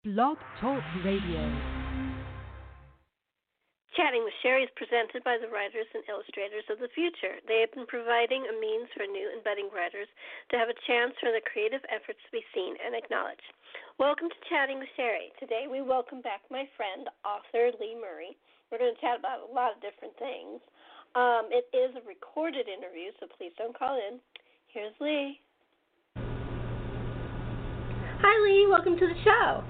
Blog Talk Radio. Chatting with Sherri is presented by the writers and illustrators of the future. They have been providing a means for new and budding writers to have a chance for their creative efforts to be seen and acknowledged. Welcome to Chatting with Sherri. Today we welcome back my friend, author Lee Murray. We're going to chat about a lot of different things. Um, it is a recorded interview, so please don't call in. Here's Lee. Hi, Lee. Welcome to the show.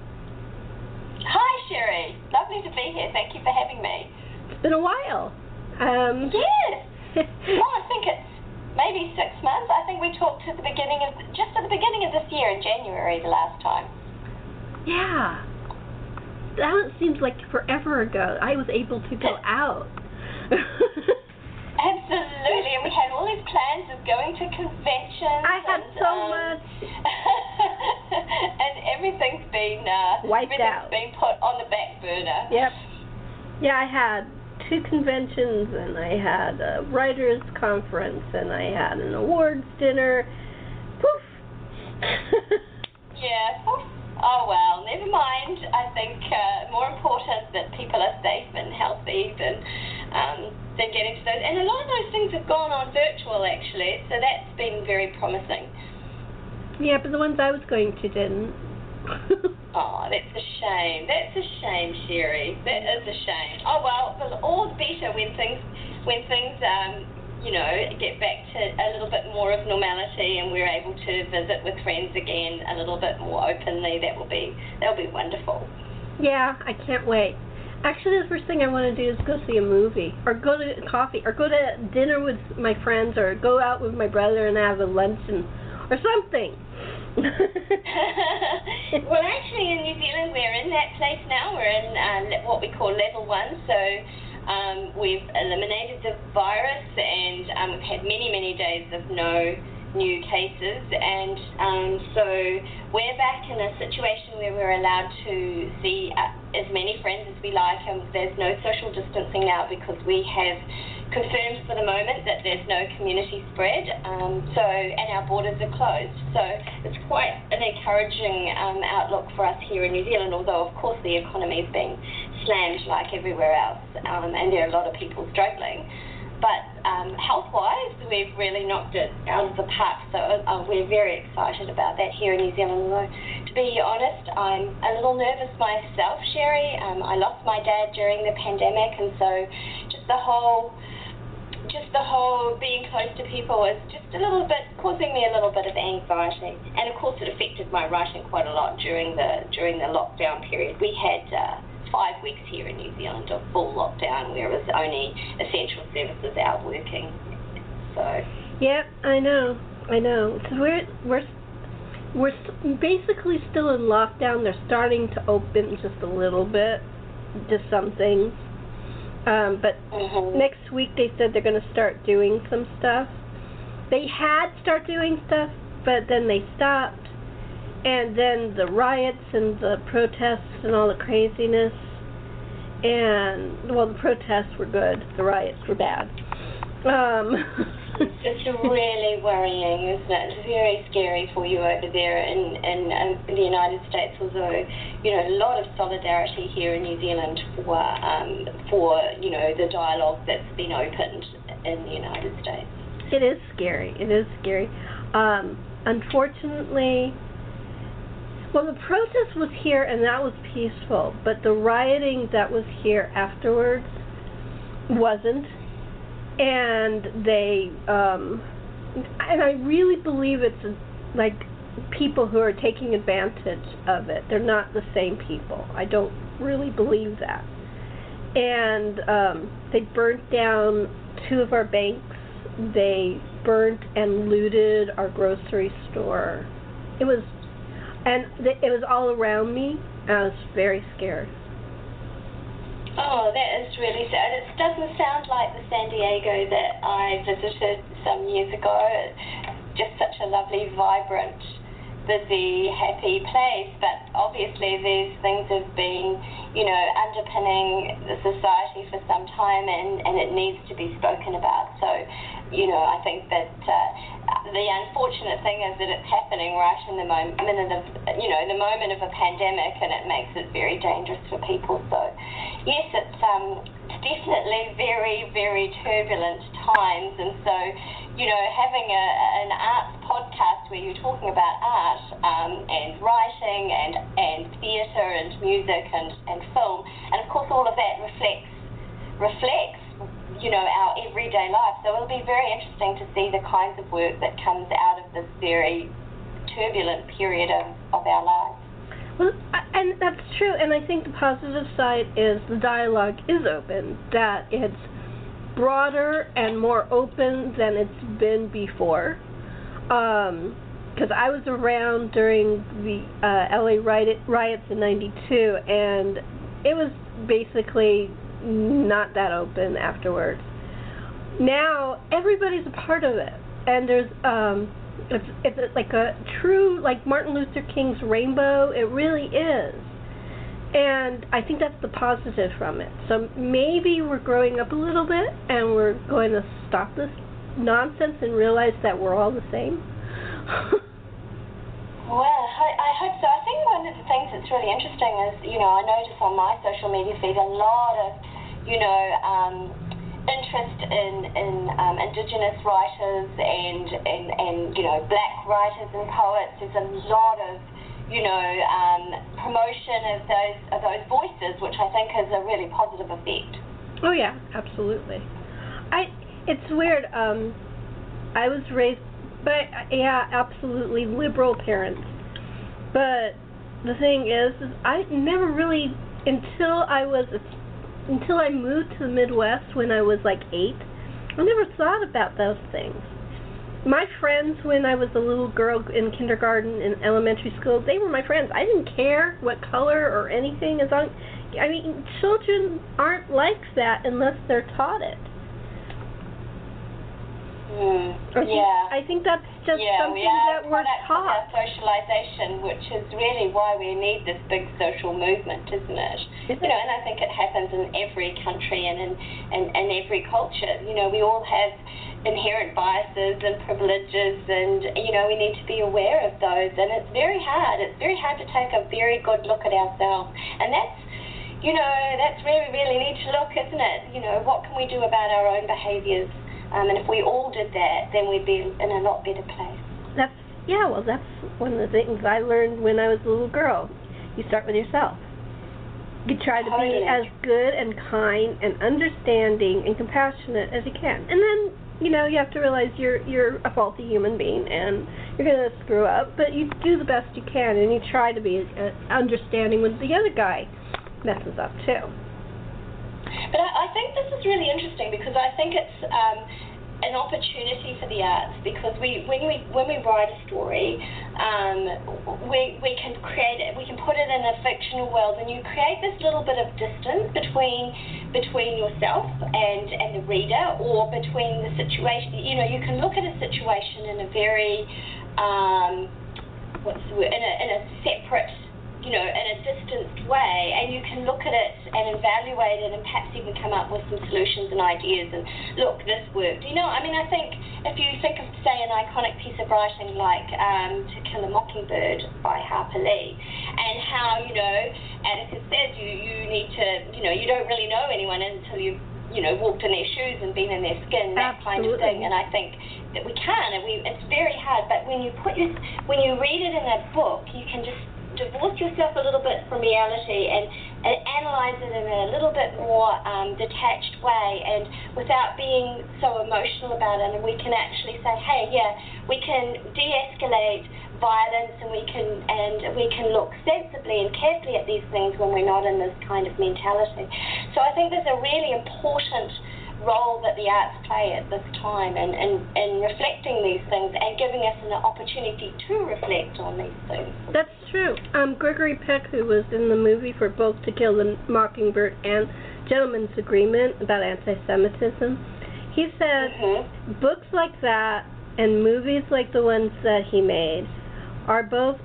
Hi, Sherri. Lovely to be here. Thank you for having me. It's been a while. Um, yes. well, I think it's maybe six months. I think we talked at the beginning of just at the beginning of this year in January, the last time. Yeah. That seems like forever ago. I was able to go out. Absolutely, and we had all these plans of going to conventions. I had and, so um, much. and everything's been uh, Wiped everything's out. been put on the back burner. Yep. Yeah, I had two conventions, and I had a writers' conference, and I had an awards dinner. Poof. Yeah. Oh well, never mind. I think uh, more important that people are safe and healthy than than getting to those. And a lot of those things have gone on virtual actually, so that's been very promising. yeah, but the ones I was going to didn't. Oh, that's a shame. That's a shame, Sherri. That is a shame. Oh well, but all the better when things when things um you know get back to a little bit more of normality and we're able to visit with friends again a little bit more openly. That will be that will be wonderful. yeah, I can't wait. Actually, the first thing I want to do is go see a movie, or go to coffee, or go to dinner with my friends, or go out with my brother and have a luncheon, or something. well, actually, in New Zealand, we're in that place now. We're in uh, what we call level one. So um, we've eliminated the virus, and um, we've had many, many days of no new cases. And um, so we're back in a situation where we're allowed to see uh, as many friends as we like, and there's no social distancing now because we have confirmed for the moment that there's no community spread. Um, so, and our borders are closed. So it's quite an encouraging um, outlook for us here in New Zealand. Although, of course, the economy is being slammed like everywhere else, um, and there are a lot of people struggling. But um, health-wise, we've really knocked it out of the park. So uh, we're very excited about that here in New Zealand. Although, to be honest, I'm a little nervous myself, Sherri. Um, I lost my dad during the pandemic, and so just the whole just the whole being close to people was just a little bit causing me a little bit of anxiety, and of course it affected my writing quite a lot during the during the lockdown period. We had uh, five weeks here in New Zealand of full lockdown, where it only essential services out working. So Yep, I know, I know. So we're we're we're basically still in lockdown. They're starting to open just a little bit, just some things. Um, but mhm. next week they said they're going to start doing some stuff. They had start doing stuff, but then they stopped. And then the riots and the protests and all the craziness. And well, the protests were good. The riots were bad. Um, It's really worrying, isn't it? It's very scary for you over there in, in, um, in the United States, although, you know, a lot of solidarity here in New Zealand for, um, for you know, the dialogue that's been opened in the United States. It is scary. It is scary. Um, unfortunately, well, the protest was here and that was peaceful, but the rioting that was here afterwards wasn't. And they, um, and I really believe it's like people who are taking advantage of it. They're not the same people. I don't really believe that. And um, they burnt down two of our banks they burnt and looted our grocery store. It was, and th- it was all around me. I was very scared. Oh, that is really sad. It doesn't sound like the San Diego that I visited some years ago. Just such a lovely, vibrant, busy, happy place. But obviously, these things have been, you know, underpinning the society for some time, and, and it needs to be spoken about. So, you know, I think that uh, the unfortunate thing is that it's happening right in the moment, of, you know, the moment of a pandemic, and it makes it very dangerous for people. So, yes, it's um, definitely very, very turbulent times, and so, you know, having a, an arts podcast where you're talking about art um, and writing and and theatre and music and and film, and of course all of that reflects reflects you know, our everyday life. So it'll be very interesting to see the kinds of work that comes out of this very turbulent period of, of our lives. Well, and that's true. And I think the positive side is the dialogue is open, that it's broader and more open than it's been before. Because um, I was around during the uh, LA riot, riots in '92, and it was basically not that open afterwards. Now everybody's a part of it, and there's um, it's it's like a true like Martin Luther King's rainbow. It really is, and I think that's the positive from it. So maybe we're growing up a little bit, and we're going to stop this nonsense and realize that we're all the same. Well, I, I hope so. I think one of the things that's really interesting is, you know, I notice on my social media feed a lot of you know, um, interest in, in um, Indigenous writers and, and, and, you know, black writers and poets. There's a lot of, you know, um, promotion of those, of those voices, which I think has a really positive effect. Oh, yeah, absolutely. I, it's weird. Um, I was raised by, yeah, absolutely liberal parents. But the thing is, is I never really, until I was a until I moved to the Midwest when I was like eight, I never thought about those things. My friends, when I was a little girl in kindergarten and elementary school, they were my friends. I didn't care what color or anything. As long, I mean, children aren't like that unless they're taught it. Mm, I think, yeah. I think that's just yeah, something we are that we're taught. Of socialization, which is really why we need this big social movement, isn't it? Is you know, and I think it happens in every country and in, in, in every culture. You know, we all have inherent biases and privileges, and you know, we need to be aware of those. And it's very hard. It's very hard to take a very good look at ourselves, and that's you know, that's where we really need to look, isn't it? You know, what can we do about our own behaviours? Um, and if we all did that, then we'd be in a lot better place. That's yeah. Well, that's one of the things I learned when I was a little girl. You start with yourself. You try to totally. be as good and kind and understanding and compassionate as you can, and then you know you have to realize you're you're a faulty human being and you're going to screw up, but you do the best you can and you try to be uh, understanding when the other guy messes up too. But I, think this is really interesting because I think it's um, an opportunity for the arts because we when we when we write a story, um, we we can create it, we can put it in a fictional world, and you create this little bit of distance between between yourself and and the reader, or between the situation. You know, you can look at a situation in a very um, what's the word in a in a separate you know, in a distanced way, and you can look at it and evaluate it and perhaps even come up with some solutions and ideas and look, this worked. You know, I mean, I think if you think of, say, an iconic piece of writing like um, To Kill a Mockingbird by Harper Lee, and how, you know, Atticus says you, you need to, you know, you don't really know anyone until you've you know, walked in their shoes and been in their skin, that Absolutely. kind of thing. And I think that we can, and we, it's very hard. But when you put your, when you read it in a book, you can just divorce yourself a little bit from reality and, and analyze it in a little bit more um, detached way and without being so emotional about it. And we can actually say, hey, yeah, we can de-escalate violence and we can and we can look sensibly and carefully at these things when we're not in this kind of mentality. So I think there's a really important role that the arts play at this time and, and, and reflecting these things and giving us an opportunity to reflect on these things. That's true. Um, Gregory Peck, who was in the movie for both To Kill the Mockingbird and Gentleman's Agreement about anti-Semitism, he said mm-hmm. books like that and movies like the ones that he made are both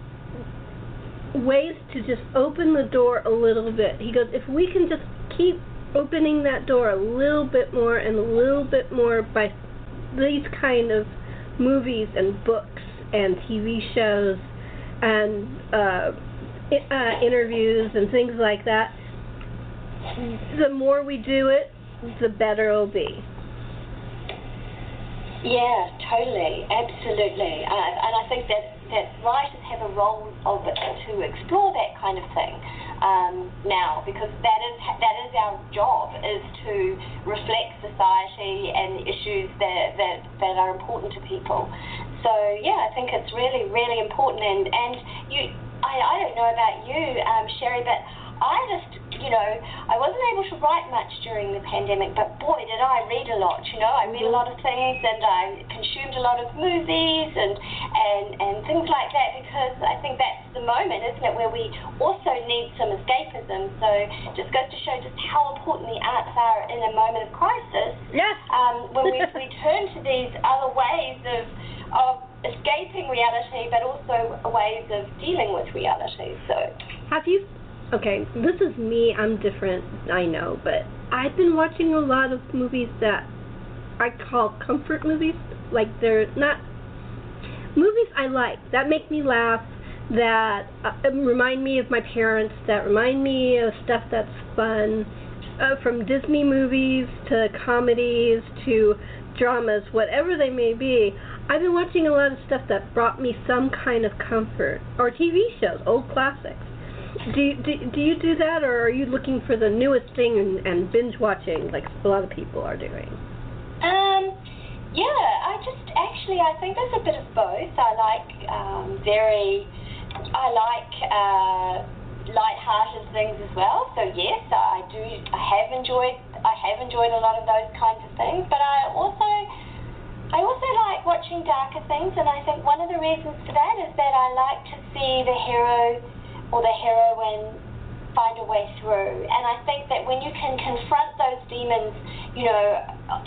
ways to just open the door a little bit. He goes, if we can just keep opening that door a little bit more and a little bit more by these kind of movies and books and TV shows and uh, uh, interviews and things like that, the more we do it, the better it'll be. Yeah, totally, absolutely, uh, and I think that that writers have a role of it to explore that kind of thing um, now, because that is that is our job is to reflect society and issues that that that are important to people. So yeah, I think it's really really important, and and you, I I don't know about you, um, Sherri, but I just, you know, I wasn't able to write much during the pandemic, but boy, did I read a lot. You know, I read a lot of things, and I consumed a lot of movies and and and things like that because I think that's the moment, isn't it, where we also need some escapism. So just goes to show just how important the arts are in a moment of crisis. Yes. Um, when we, we turn to these other ways of of escaping reality, but also ways of dealing with reality. So. Have you? Okay, this is me. I'm different. I know, but I've been watching a lot of movies that I call comfort movies. Like they're not movies I like that make me laugh, that uh, remind me of my parents, that remind me of stuff that's fun. Uh, from Disney movies to comedies to dramas, whatever they may be. I've been watching a lot of stuff that brought me some kind of comfort, or TV shows, old classics. Do do, do you do that, or are you looking for the newest thing and, and binge watching like a lot of people are doing? Um, yeah, I just actually I think there's a bit of both. I like um, very, I like uh, light-hearted things as well. So yes, I do. I have enjoyed. I have enjoyed a lot of those kinds of things. But I also, I also like watching darker things, and I think one of the reasons for that is that I like to see the hero or the heroine find a way through. And I think that when you can confront those demons, you know,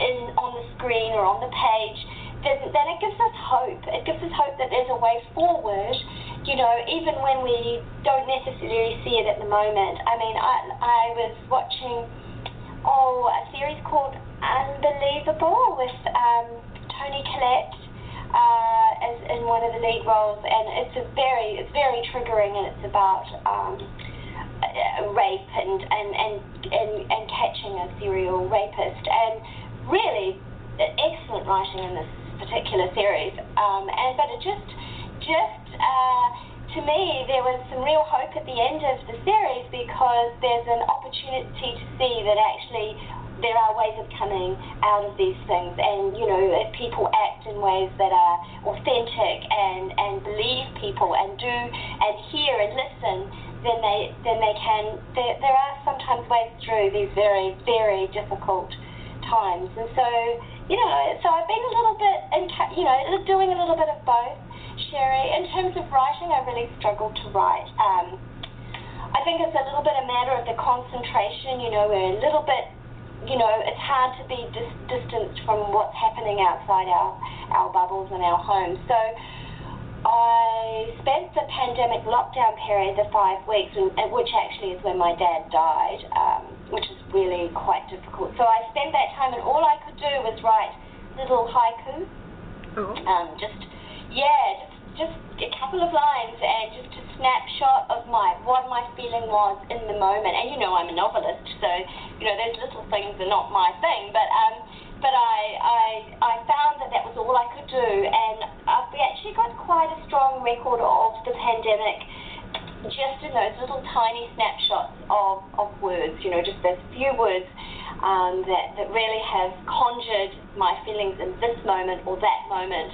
in on the screen or on the page, then, then it gives us hope. It gives us hope that there's a way forward, you know, even when we don't necessarily see it at the moment. I mean, I, I was watching, oh, a series called Unbelievable with um, Toni Collette uh, as in one of the lead roles, and it's a very, it's very triggering, and it's about um, rape and and, and and and catching a serial rapist, and really excellent writing in this particular series. Um, and but it just just uh, to me there was some real hope at the end of the series because there's an opportunity to see that actually there are ways of coming out of these things. And you know if people act in ways that are authentic and and believe people and do and hear and listen then they then they can there, there are sometimes ways through these very very difficult times. And so you know so I've been a little bit in, you know doing a little bit of both Sherri. In terms of writing I really struggled to write. Um, I think it's a little bit a matter of the concentration you know we're a little bit you know, it's hard to be dis- distanced from what's happening outside our, our bubbles and our homes. So I spent the pandemic lockdown period, the five weeks, and, and which actually is when my dad died, um, which is really quite difficult. So I spent that time, and all I could do was write little haiku. Oh. Um, just, yeah, just a couple of lines and just a snapshot of my what my feeling was in the moment. And you know, I'm a novelist, so you know those little things are not my thing. But um, but I I I found that that was all I could do, and uh, we actually got quite a strong record of the pandemic. Just in those little tiny snapshots of, of words, you know, just those few words um, that, that really have conjured my feelings in this moment or that moment.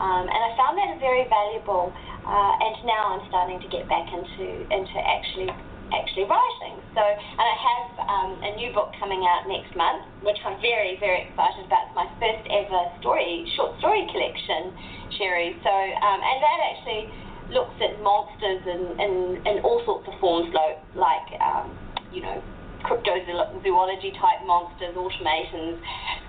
Um, and I found that very valuable. Uh, and now I'm starting to get back into into actually actually writing. So, and I have um, a new book coming out next month, which I'm very very excited about. It's my first ever story short story collection, Sherri. So, um, and that actually looks at monsters in, in, in all sorts of forms, like, um, you know cryptozoology type monsters, automatons,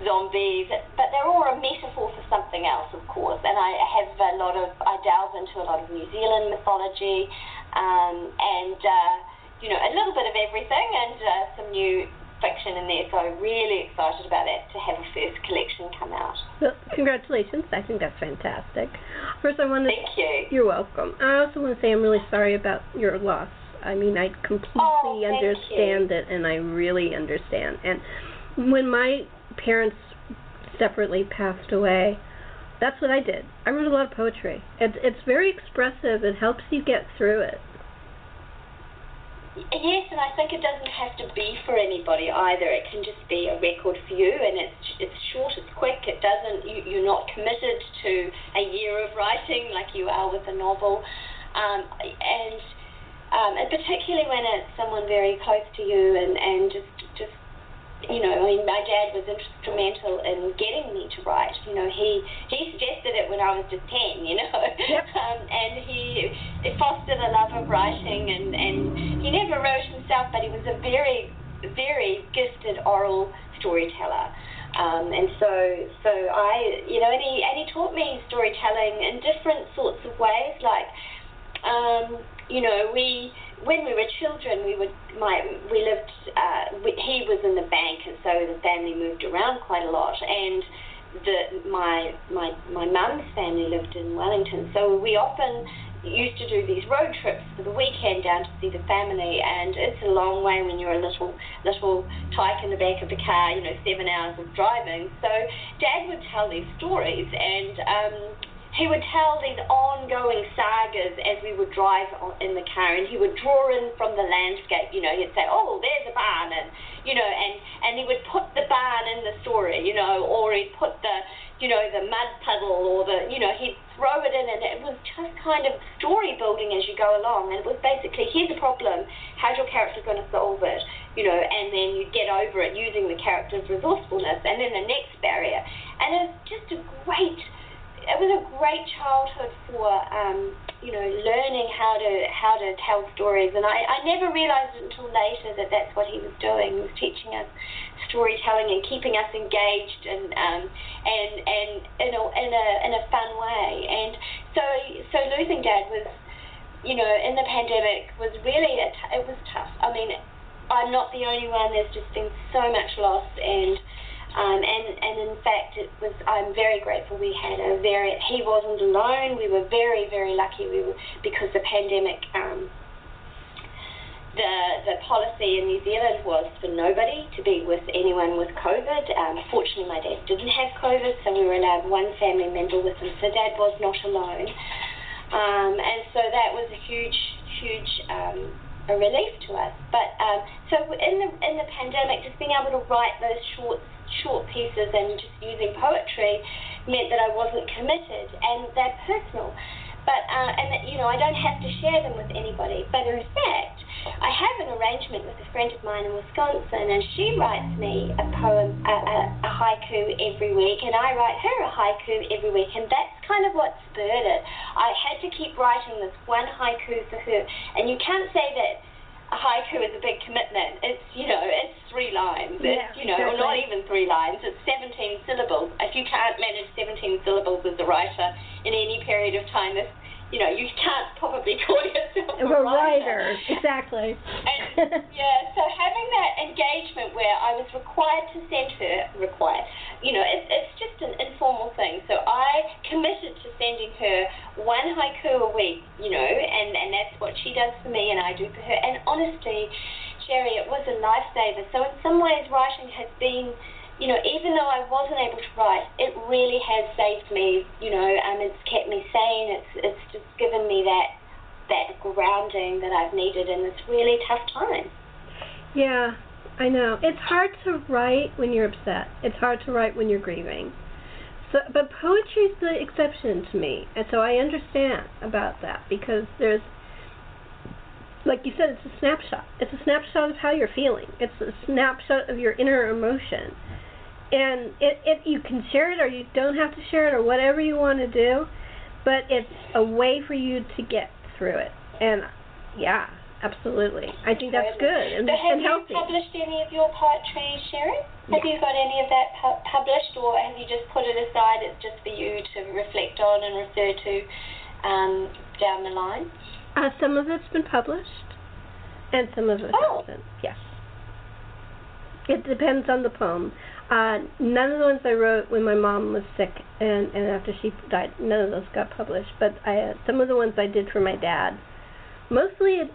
zombies, but they're all a metaphor for something else, of course. And I have a lot of, I delve into a lot of New Zealand mythology, um, and uh, you know, a little bit of everything, and uh, some new fiction in there. So I'm really excited about that to have a first collection come out. Well, congratulations. I think that's fantastic. First, I want to. Thank you. You're welcome. I also want to say I'm really sorry about your loss. I mean, I completely Oh, understand it, and I really understand. And when my parents separately passed away, that's what I did. I wrote a lot of poetry. It's it's very expressive. It helps you get through it. Yes, and I think it doesn't have to be for anybody either. It can just be a record for you, and it's it's short, it's quick. It doesn't you, you're not committed to a year of writing like you are with a novel, um, and um, and particularly when it's someone very close to you, and and just just you know, I mean, my dad was instrumental in getting me to write. You know, he he suggested it when I was just ten. You know, um, and he it fostered a love of writing, and and he never wrote himself, but he was a very very gifted oral storyteller. Um, and so, so I, you know, and he, and he taught me storytelling in different sorts of ways. Like, um, you know, we when we were children, we would my we lived. Uh, he was in the bank, and so the family moved around quite a lot. And the my my my mum's family lived in Wellington, so we often used to do these road trips for the weekend down to see the family. And it's a long way when you're a little little tyke in the back of the car, you know, seven hours of driving. So Dad would tell these stories, and um, he would tell these ongoing sagas as we would drive in the car, and he would draw in from the landscape. You know, he'd say, "Oh, there's a barn," and you know, and and he would put the barn in the story, you know, or he'd put the, you know, the mud puddle, or the, you know, he'd throw it in, and it was just kind of story building as you go along. And it was basically, here's a problem, how's your character going to solve it, you know, and then you'd get over it using the character's resourcefulness, and then the next barrier, and it's just a great it was a great childhood for um, you know learning how to how to tell stories, and I, I never realized until later that that's what he was doing. He was teaching us storytelling and keeping us engaged and um, and and in a in a in a fun way. And so so losing dad was you know in the pandemic was really a t- it was tough. I mean. I'm not the only one. There's just been so much loss, and um, and and in fact, it was. I'm very grateful. We had a very. He wasn't alone. We were very very lucky. We were because the pandemic. Um, the the policy in New Zealand was for nobody to be with anyone with COVID. Um, fortunately, my dad didn't have COVID, so we were allowed one family member with him. So dad was not alone, um, and so that was a huge huge. Um, a relief to us, but um, so in the in the pandemic, just being able to write those short short pieces and just using poetry meant that I wasn't committed and they're personal. But uh, and that, you know I don't have to share them with anybody. But in fact, I have an arrangement with a friend of mine in Wisconsin, and she writes me a poem, a, a, a haiku every week, and I write her a haiku every week, and that's kind of what spurred it. I had to keep writing this one haiku for her, and you can't say that a haiku is a big commitment. It's you know it's three lines. Yeah, it's you know or not even three lines. It's 17 syllables. If you can't manage 17 syllables as a writer in any period of time, this you know you can't probably call yourself A writer, exactly. and yeah, so having that engagement where I was required to send her, required, you know, it, it's just an informal thing. So I committed to sending her one haiku a week, you know, and, and that's what she does for me and I do for her. And honestly, Sherri, it was a lifesaver. So in some ways, writing has been you know, even though I wasn't able to write, it really has saved me. You know, um, it's kept me sane. It's it's just given me that that grounding that I've needed in this really tough time. Yeah, I know. It's hard to write when you're upset. It's hard to write when you're grieving. So, but poetry's the exception to me, and so I understand about that because there's, like you said, it's a snapshot. It's a snapshot of how you're feeling. It's a snapshot of your inner emotion, and it, it you can share it or you don't have to share it or whatever you want to do, but it's a way for you to get through it. And yeah, absolutely, I think that's good and, so have and you published any of your poetry, Sharon? Have you got any of that pu- published, or have you just put it aside? It's just for you to reflect on and refer to um, down the line. Uh, some of it's been published, and some of it Oh. hasn't. Yes. It depends on the poem. Uh, none of the ones I wrote when my mom was sick and and after she died, none of those got published. But I uh, some of the ones I did for my dad, mostly it,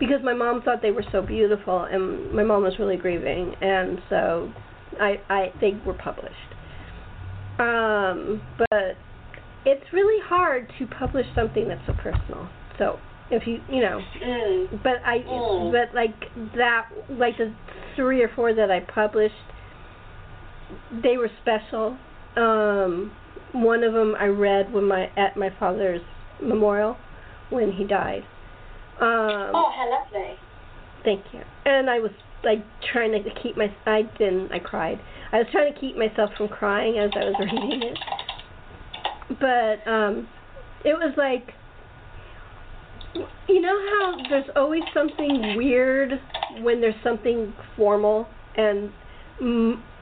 because my mom thought they were so beautiful, and my mom was really grieving, and so I I they were published. Um, but it's really hard to publish something that's so personal. So if you you know Mm. but I Mm. but like that like the three or four that I published they were special. Um one of them I read when my at my father's memorial when he died. Um Oh, how lovely. thank you. And I was like trying to keep my I didn't I cried. I was trying to keep myself from crying as I was reading it. But um it was like you know how there's always something weird when there's something formal and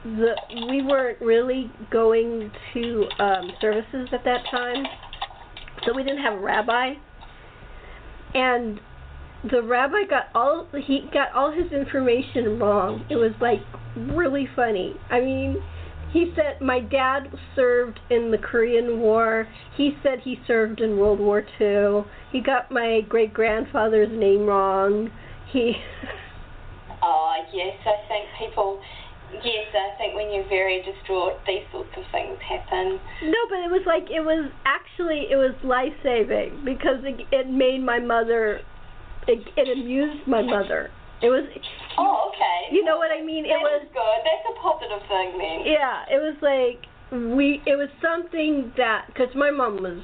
the we weren't really going to um services at that time so we didn't have a rabbi and the rabbi got all he got all his information wrong it was like really funny i mean he said my dad served in the Korean War. He said he served in World War Two. He got my great grandfather's name wrong. He Oh, yes, I think people, yes, I think when you're very distraught, these sorts of things happen. no, but it was like it was actually it was life saving because it, it made my mother it, it amused my mother. It was Oh, okay. you know what I mean? It That was good. That's a positive thing then. Yeah, it was like we. It was something that because my mom was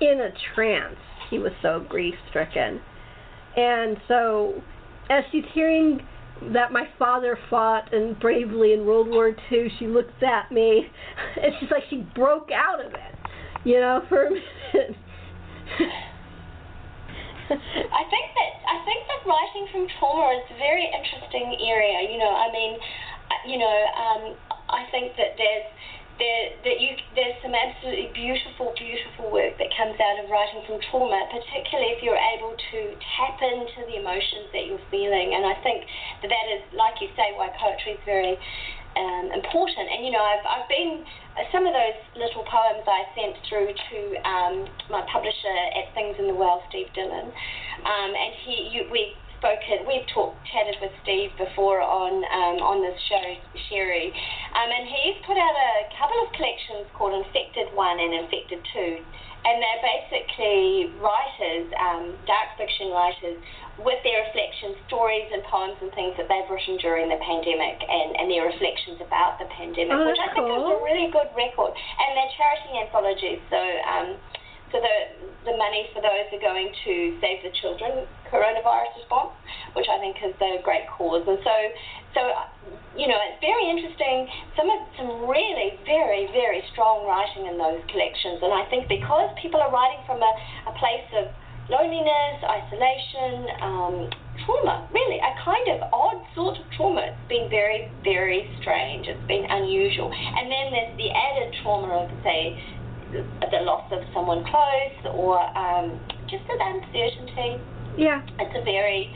in a trance. She was so grief stricken, and so as she's hearing that my father fought and bravely in World War II, she looks at me, and she's like she broke out of it, you know, for a minute. I think that I think that writing from trauma is a very interesting area. You know, I mean, you know, um, I think that there's there that you there's some absolutely beautiful, beautiful work that comes out of writing from trauma, particularly if you're able to tap into the emotions that you're feeling. And I think that that is, like you say, why poetry is very um, important. And you know, I've I've been some of those little poems I sent through to um, my publisher at Things in the Well, Steve Dillon, um, and he you, we spoken we've talked chatted with Steve before on um, on this show Sherri, um, and he's put out a couple of collections called Infected One and Infected Two. And they're basically writers, um, dark fiction writers, with their reflections, stories and poems and things that they've written during the pandemic and, and their reflections about the pandemic, Oh, which I think is a really good record. And they're charity anthologies, so um, so the the money for those are going to Save the Children coronavirus response, which I think is a great cause. And so so you know it's very interesting. Some some really very very strong writing in those collections, and I think because people are writing from a, a place of loneliness, isolation, um, trauma, really, a kind of odd sort of trauma. It's been very, very strange. It's been unusual. And then there's the added trauma of, say, the, the loss of someone close or um, just an uncertainty. Yeah, It's a very,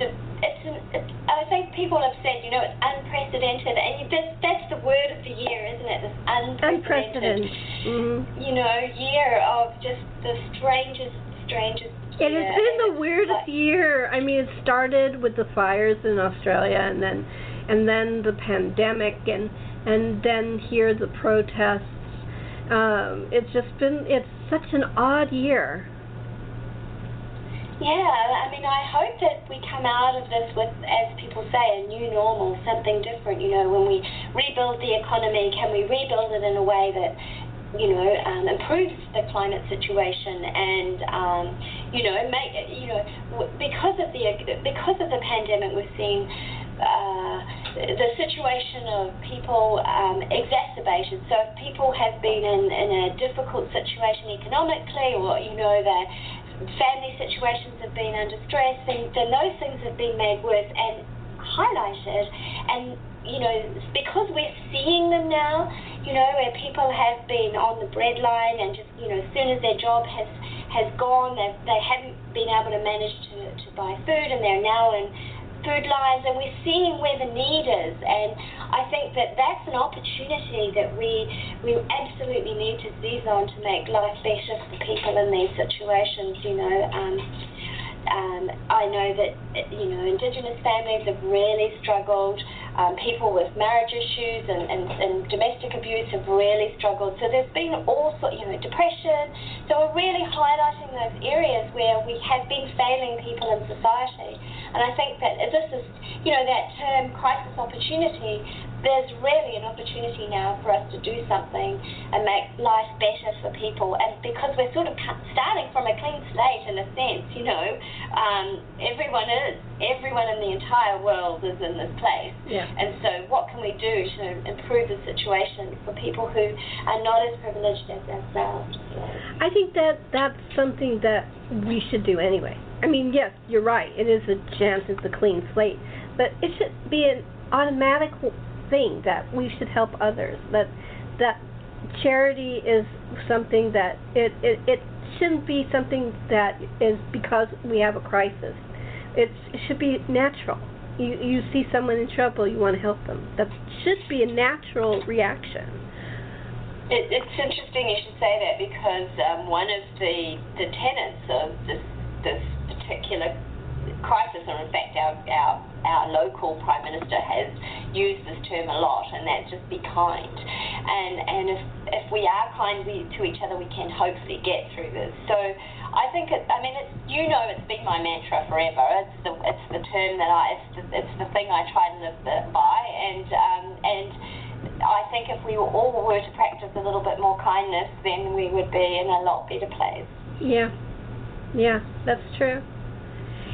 it's, it's, an, it's I think people have said, you know, it's unprecedented, and you, that's, that's the word of the year, isn't it? This unprecedented, unprecedented. hmm you know, year of just the strangest, strangest. It has year. been the weirdest it's year. I mean, it started with the fires in Australia, and then, and then the pandemic, and and then here the protests. Um, it's just been it's such an odd year. Yeah, I mean, I hope that we come out of this with, as people say, a new normal, something different. You know, when we rebuild the economy, can we rebuild it in a way that, you know, um, improves the climate situation and, um, you know, make you know, because of the because of the pandemic, we're seeing. Uh, the situation of people um, exacerbated. So if people have been in, in a difficult situation economically, or you know their family situations have been under stress, then, then those things have been made worse and highlighted. And you know because we're seeing them now, you know where people have been on the breadline and just you know as soon as their job has has gone, they they haven't been able to manage to, to buy food, and they're now in food lines, and we're seeing where the need is. And I think that that's an opportunity that we we absolutely need to seize on to make life better for people in these situations. You know. Um, um, I know that you know Indigenous families have really struggled. Um, people with marriage issues and, and, and domestic abuse have really struggled. So there's been all sorts, you know, depression. So we're really highlighting those areas where we have been failing people in society. And I think that this is, you know, that term crisis opportunity there's really an opportunity now for us to do something and make life better for people. And because we're sort of starting from a clean slate in a sense, you know, um, everyone is, everyone in the entire world is in this place. Yeah. And so, what can we do to improve the situation for people who are not as privileged as ourselves? I think that that's something that we should do anyway. I mean, yes, you're right. It is a chance. It's a clean slate, but it should be an automatic thing that we should help others. That that charity is something that it, it, it shouldn't be something that is because we have a crisis. It should be natural. You you see someone in trouble, you want to help them. That should be a natural reaction. It, it's interesting you should say that because um, one of the the tenets of this this particular crisis, or in fact our, our, our local Prime Minister has used this term a lot, and that's just be kind. And, and if, if we are kind to each other, we can hopefully get through this. So I think, it, I mean, it's, you know it's been my mantra forever. It's the, it's the term that I, it's the, it's the thing I try to live by, and, um, and I think if we all were to practice a little bit more kindness, then we would be in a lot better place. Yeah, yeah, that's true.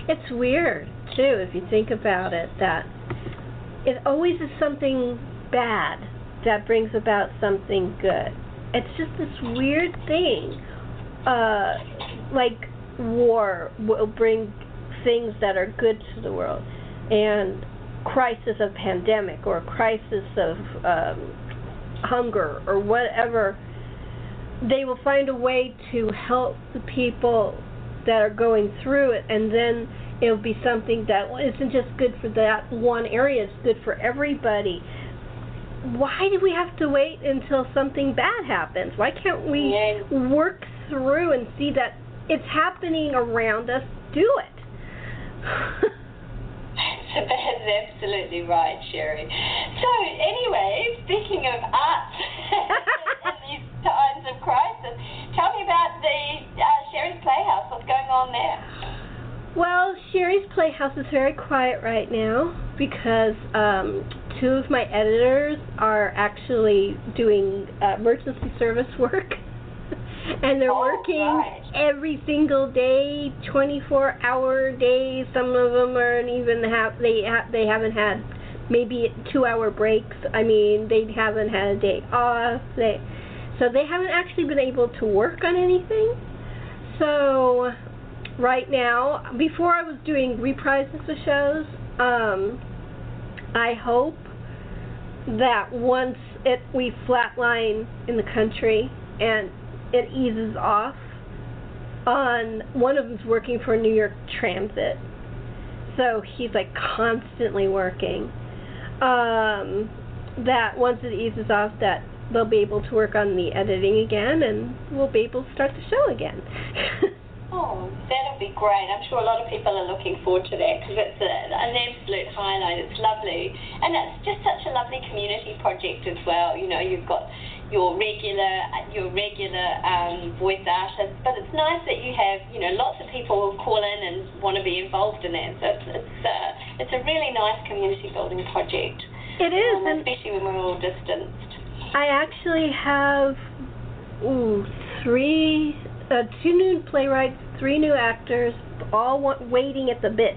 It's weird too if you think about it that it always is something bad that brings about something good. It's just this weird thing. Uh, like war will bring things that are good to the world, and crisis of pandemic or crisis of um, hunger or whatever, they will find a way to help the people that are going through it, and then it'll be something that isn't just good for that one area, it's good for everybody. Why do we have to wait until something bad happens? Why can't we work through and see that it's happening around us? Do it. That's absolutely right, Sherri. So, anyway, speaking of art in these times of crisis, tell me about the uh, Sherri's Playhouse. What's going on there? Well, Sherri's Playhouse is very quiet right now because um, two of my editors are actually doing uh, emergency service work. and they're oh, working right. every single day, 24 hour days. Some of them aren't even have they ha- they haven't had maybe 2 hour breaks. I mean, they haven't had a day off. They so they haven't actually been able to work on anything. So right now, before I was doing reprises of shows, um, I hope that once it we flatline in the country and it eases off, on one of them's working for New York Transit, so he's like constantly working. Um, that once it eases off, that they'll be able to work on the editing again, and we'll be able to start the show again. Oh, that'll be great. I'm sure a lot of people are looking forward to that because it's a, an absolute highlight. It's lovely. And it's just such a lovely community project as well. You know, you've got your regular your regular um, voice artists, but it's nice that you have, you know, lots of people who call in and want to be involved in that. So it's, it's, uh, it's a really nice community building project. It is. Um, especially when we're all distanced. I actually have ooh, three uh, two new playwrights, three new actors, all want, waiting at the bit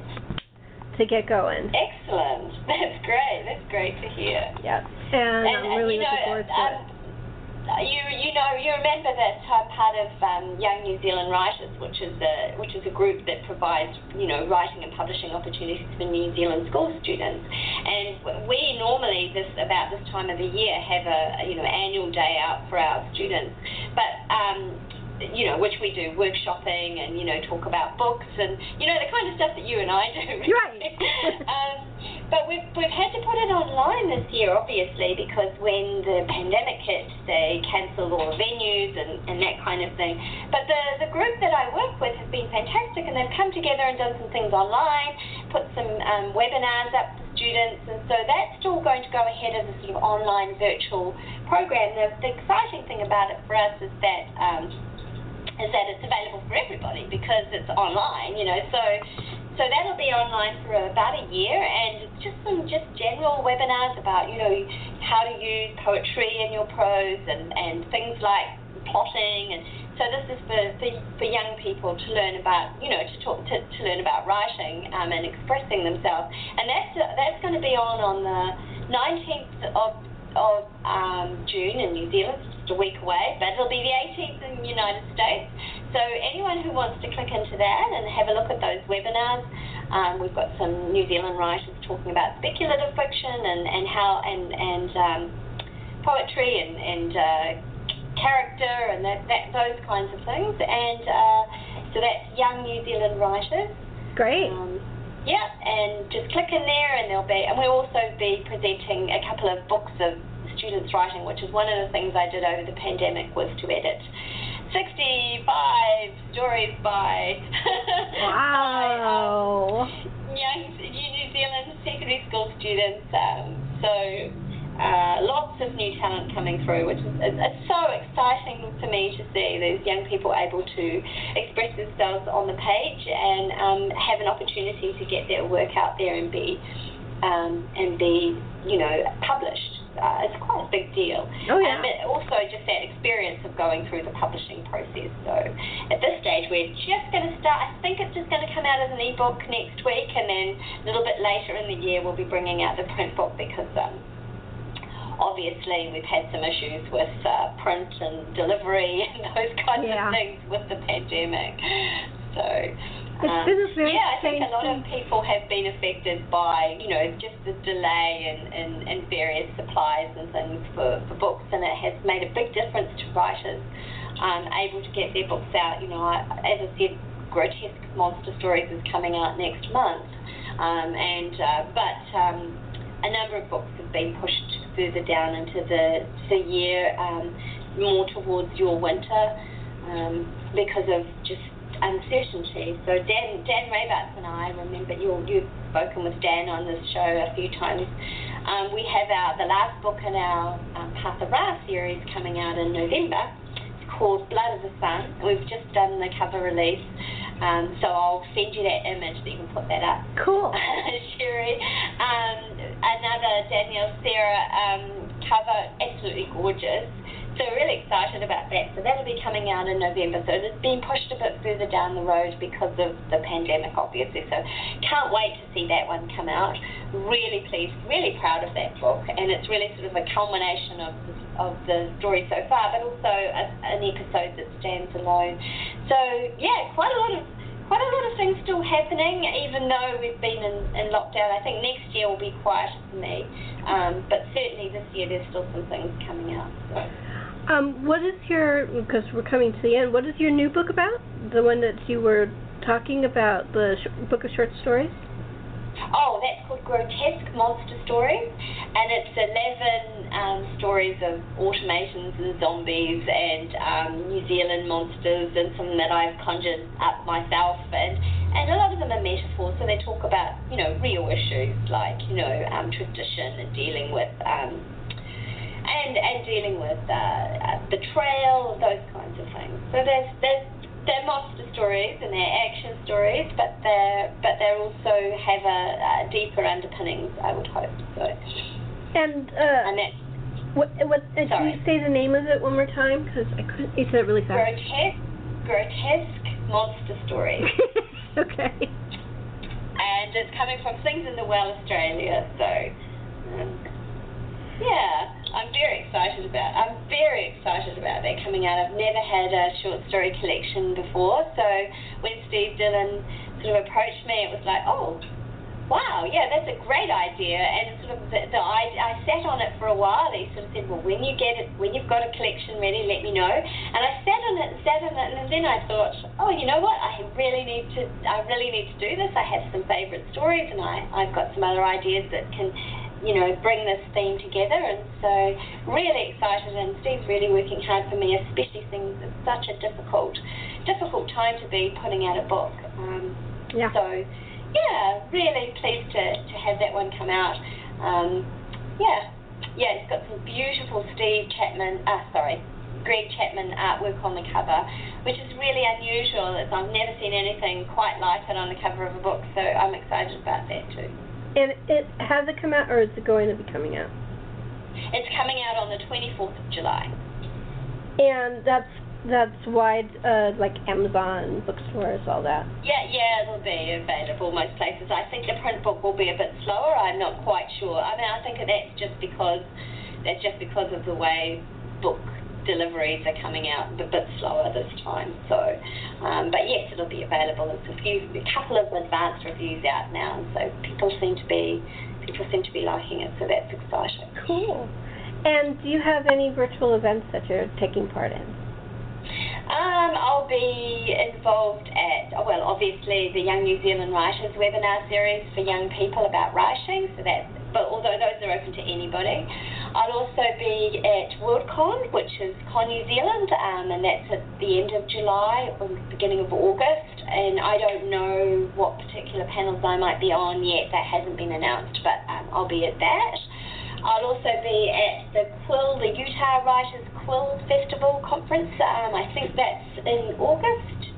to get going. Excellent. That's great. That's great to hear. Yeah. And, and I'm really you know, looking forward to um, it. You you know you remember that uh, part of um, Young New Zealand Writers, which is a which is a group that provides you know writing and publishing opportunities for New Zealand school students, and we normally this about this time of the year have a you know annual day out for our students, but um, you know, which we do workshopping and you know talk about books and you know the kind of stuff that you and I do. Right. um, but we've we've had to put it online this year, obviously, because when the pandemic hit, they cancelled all the venues and, and that kind of thing. But the the group that I work with has been fantastic, and they've come together and done some things online, put some um, webinars up for students, and so that's still going to go ahead as a sort of online virtual program. The, the exciting thing about it for us is that. Um, is that it's available for everybody because it's online, you know. So so that'll be online for about a year, and just some just general webinars about you know how to use poetry in your prose and and things like plotting and so this is for, for, for young people to learn about, you know, to talk to, to learn about writing um, and expressing themselves. And that's that's going to be on on the 19th of of um, June in New Zealand, just a week away, but it'll be the 18th in the United States. So anyone who wants to click into that and have a look at those webinars, um, we've got some New Zealand writers talking about speculative fiction and, and how and and um, poetry and and uh, character and that, that those kinds of things. And uh, so that's young New Zealand writers. Great. Um, yeah, and just click in there, and there'll be, and we'll also be presenting a couple of books of students writing, which is one of the things I did over the pandemic was to edit 65 stories by, Wow. by um, young New Zealand secondary school students. Um, so uh, lots of new talent coming through, which is it's, so exciting for me to see these young people able to express themselves on the page and um, have an opportunity to get their work out there and be um, and be you know published. Uh, it's quite a big deal. Oh, yeah. Um, but also just that experience of going through the publishing process. So at this stage, we're just going to start. I think it's just going to come out as an ebook next week, and then a little bit later in the year, we'll be bringing out the print book because. Um, obviously we've had some issues with uh, print and delivery and those kinds Yeah. of things with the pandemic. So um, yeah, I think a lot of people have been affected by you know just the delay in, in, in various supplies and things for, for books, and it has made a big difference to writers um, able to get their books out. You know, I, as I said, grotesque monster stories is coming out next month, um, and uh, but um, a number of books have been pushed further down into the, the year, um, more towards your winter, um, because of just uncertainty. So Dan Dan Rabarts and I remember you you've spoken with Dan on this show a few times. Um, we have our the last book in our um, Path of Ra series coming out in November. It's called Blood of the Sun, we've just done the cover release. Um, so I'll send you that image that you can put that up. Cool. Sherri. Um, another Daniele Serra um, cover, absolutely gorgeous. So we're really excited about that. So that'll be coming out in November. So it's been pushed a bit further down the road because of the pandemic, obviously. So can't wait to see that one come out. Really pleased, really proud of that book, and it's really sort of a culmination of the, of the story so far, but also a, an episode that stands alone. So yeah, quite a lot of quite a lot of things still happening, even though we've been in, in lockdown. I think next year will be quieter for me, um, but certainly this year there's still some things coming out. So. Um, what is your, because we're coming to the end, what is your new book about? The one that you were talking about, the sh- book of short stories? Oh, that's called Grotesque Monster Stories, and it's 11 um, stories of automatons and zombies and um, New Zealand monsters and some that I've conjured up myself. And, and a lot of them are metaphors, so they talk about, you know, real issues like, you know, um, tradition and dealing with. Um, and, and dealing with uh, uh, betrayal, those kinds of things. So there's there's they're monster stories and they're action stories, but they're but they also have a, a deeper underpinnings. I would hope so. And, uh, And that's what, what, can Sorry. you say the name of it one more time? Because I couldn't, you said it really fast. grotesque, grotesque monster stories, okay. and it's coming from Things in the Well Australia. So. Um, yeah, I'm very excited about. I'm very excited about that coming out. I've never had a short story collection before, so when Steve Dillon sort of approached me, it was like, oh, wow, yeah, that's a great idea. And sort of the, the I, I sat on it for a while. He sort of said, well, when you get it, when you've got a collection ready, let me know. And I sat on it sat on it, and then I thought, oh, you know what? I really need to, I really need to do this. I have some favourite stories, and I, I've got some other ideas that can. You know, bring this theme together, and so really excited. And Steve's really working hard for me, especially things. It's such a difficult, difficult time to be putting out a book. Um, Yeah. so, yeah, really pleased to, to have that one come out. Um, yeah, yeah, it's got some beautiful Steve Chapman, uh, sorry, Greg Chapman artwork on the cover, which is really unusual. As I've never seen anything quite like it on the cover of a book, so I'm excited about that too. And it has it come out, or is it going to be coming out? It's coming out on the 24th of July. And that's that's wide, uh, like Amazon bookstores, all that. Yeah, yeah, it'll be available most places. I think the print book will be a bit slower. I'm not quite sure. I mean, I think that's just because that's just because of the way book deliveries are coming out a bit slower this time. So, um, but yes, it'll be available. There's a few, a couple of advanced reviews out now, and so people seem to be people seem to be liking it. So that's exciting. Cool. And do you have any virtual events that you're taking part in? Um, I'll be involved at, oh, well, obviously the Young New Zealand Writers webinar series for young people about writing, so that, but although those are open to anybody. I'll also be at WorldCon, which is Con New Zealand, um, and that's at the end of July or beginning of August, and I don't know what particular panels I might be on yet, that hasn't been announced, but um, I'll be at that. I'll also be at the Quill, the Utah Writers Quill Festival conference. Um, I think that's in August,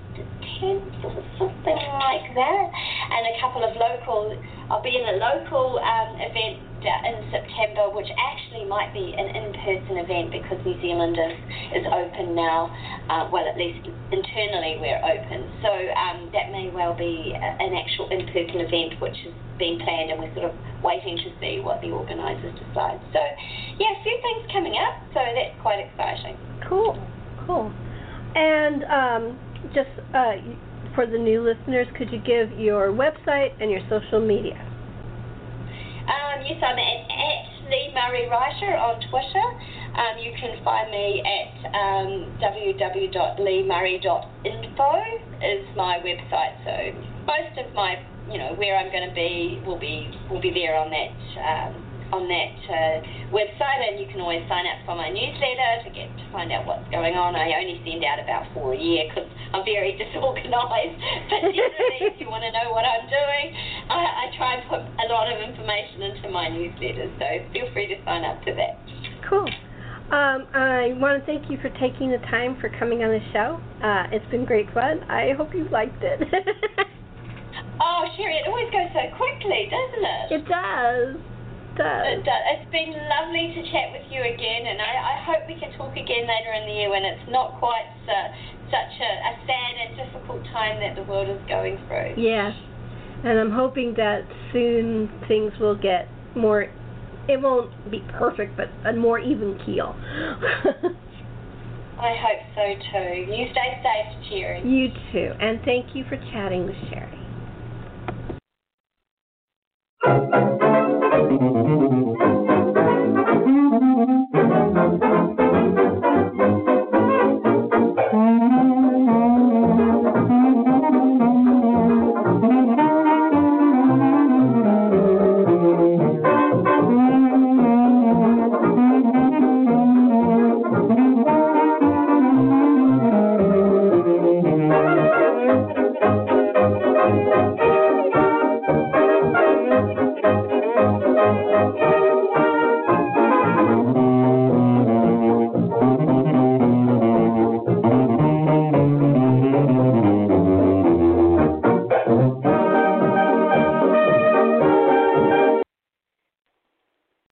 10th or something like that. And a couple of local, I'll be in a local um, event uh, in September, which actually might be an in-person event because New Zealand is, is open now. Uh, well, at least internally we're open. So um, that may well be an actual in-person event, which is being planned, and we're sort of waiting to see what the organisers decide. So, yeah, a few things coming up, so that's quite exciting. Cool, cool. And um, just uh, for the new listeners, could you give your website and your social media? Um, yes, I'm at, at Lee Murray Writer on Twitter. Um, you can find me at um, www.leemurray.info is my website. So most of my, you know, where I'm going to be will be will be there on that um, on that uh, website, and you can always sign up for my newsletter to get to find out what's going on. I only send out about four a year because I'm very disorganized. But generally, if you want to know what I'm doing, I, I try and put a lot of information into my newsletter. So feel free to sign up to that. Cool. Um, I want to thank you for taking the time for coming on the show. Uh, it's been great fun. I hope you liked it. Oh, Sherri, it always goes so quickly, doesn't it? it does. Uh, it's been lovely to chat with you again, and I, I hope we can talk again later in the year when it's not quite uh, such a, a sad and difficult time that the world is going through. Yes, and I'm hoping that soon things will get more. It won't be perfect, but a more even keel. I hope so too. You stay safe, Sherri. You too, and thank you for chatting with Sherri.